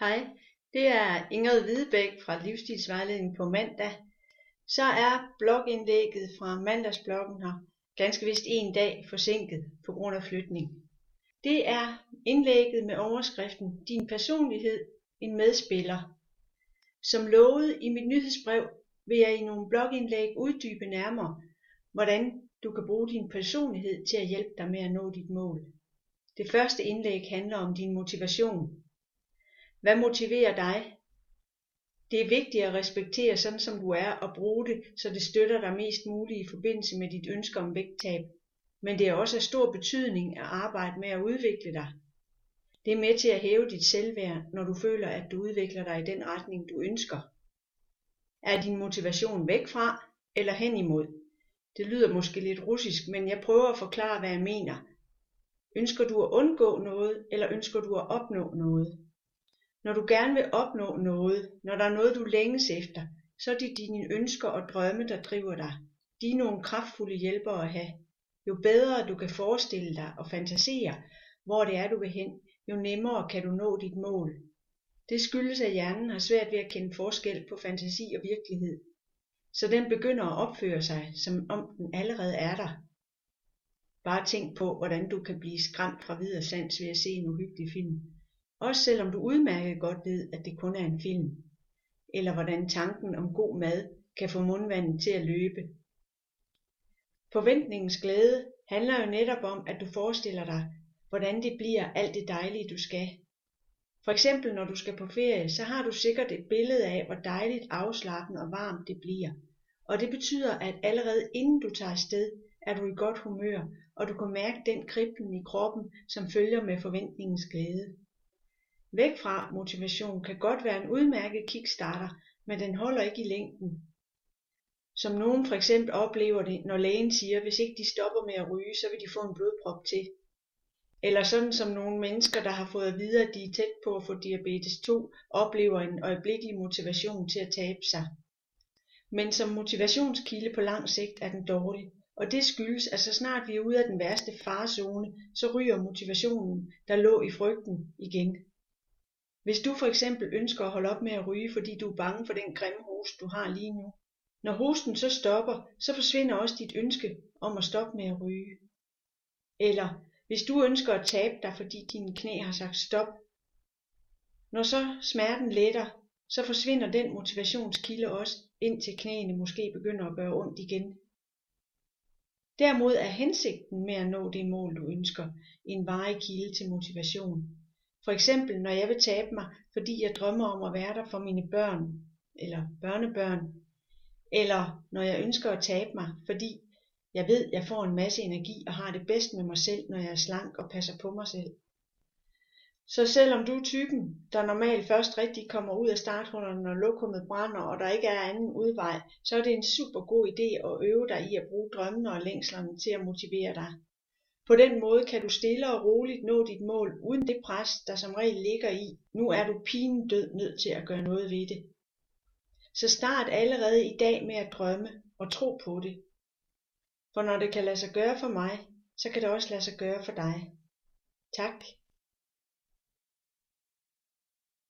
Hej, det er Ingrid Hvidebæk fra Livsstilsvejledning på mandag. Så er blogindlægget fra mandagsbloggen her ganske vist en dag forsinket på grund af flytning. Det er indlægget med overskriften Din personlighed, en medspiller. Som lovet i mit nyhedsbrev vil jeg i nogle blogindlæg uddybe nærmere, hvordan du kan bruge din personlighed til at hjælpe dig med at nå dit mål. Det første indlæg handler om din motivation. Hvad motiverer dig? Det er vigtigt at respektere sådan som du er og bruge det, så det støtter dig mest muligt i forbindelse med dit ønske om vægttab. Men det er også af stor betydning at arbejde med at udvikle dig. Det er med til at hæve dit selvværd, når du føler, at du udvikler dig i den retning, du ønsker. Er din motivation væk fra eller hen imod? Det lyder måske lidt russisk, men jeg prøver at forklare, hvad jeg mener. Ønsker du at undgå noget, eller ønsker du at opnå noget? Når du gerne vil opnå noget, når der er noget du længes efter, så er det dine ønsker og drømme, der driver dig. De er nogle kraftfulde hjælpere at have. Jo bedre du kan forestille dig og fantasere, hvor det er du vil hen, jo nemmere kan du nå dit mål. Det skyldes, at hjernen har svært ved at kende forskel på fantasi og virkelighed. Så den begynder at opføre sig, som om den allerede er der. Bare tænk på, hvordan du kan blive skræmt fra videre sans ved at se en uhyggelig film også selvom du udmærket godt ved, at det kun er en film. Eller hvordan tanken om god mad kan få mundvandet til at løbe. Forventningens glæde handler jo netop om, at du forestiller dig, hvordan det bliver alt det dejlige, du skal. For eksempel når du skal på ferie, så har du sikkert et billede af, hvor dejligt afslappende og varmt det bliver. Og det betyder, at allerede inden du tager afsted, er du i godt humør, og du kan mærke den kriblen i kroppen, som følger med forventningens glæde. Væk fra motivation kan godt være en udmærket kickstarter, men den holder ikke i længden. Som nogen for eksempel oplever det, når lægen siger, hvis ikke de stopper med at ryge, så vil de få en blodprop til. Eller sådan som nogle mennesker, der har fået at vide, at de er tæt på at få diabetes 2, oplever en øjeblikkelig motivation til at tabe sig. Men som motivationskilde på lang sigt er den dårlig, og det skyldes, at så snart vi er ude af den værste farezone, så ryger motivationen, der lå i frygten, igen. Hvis du for eksempel ønsker at holde op med at ryge, fordi du er bange for den grimme host, du har lige nu. Når hosten så stopper, så forsvinder også dit ønske om at stoppe med at ryge. Eller hvis du ønsker at tabe dig, fordi dine knæ har sagt stop. Når så smerten letter, så forsvinder den motivationskilde også, indtil knæene måske begynder at gøre ondt igen. Derimod er hensigten med at nå det mål, du ønsker, en varig kilde til motivation. For eksempel når jeg vil tabe mig, fordi jeg drømmer om at være der for mine børn eller børnebørn, eller når jeg ønsker at tabe mig, fordi jeg ved, jeg får en masse energi og har det bedst med mig selv, når jeg er slank og passer på mig selv. Så selvom du er typen, der normalt først rigtig kommer ud af starthullerne, når lokummet brænder, og der ikke er anden udvej, så er det en super god idé at øve dig i at bruge drømmene og længslerne til at motivere dig. På den måde kan du stille og roligt nå dit mål uden det pres, der som regel ligger i, nu er du død nødt til at gøre noget ved det. Så start allerede i dag med at drømme og tro på det. For når det kan lade sig gøre for mig, så kan det også lade sig gøre for dig. Tak.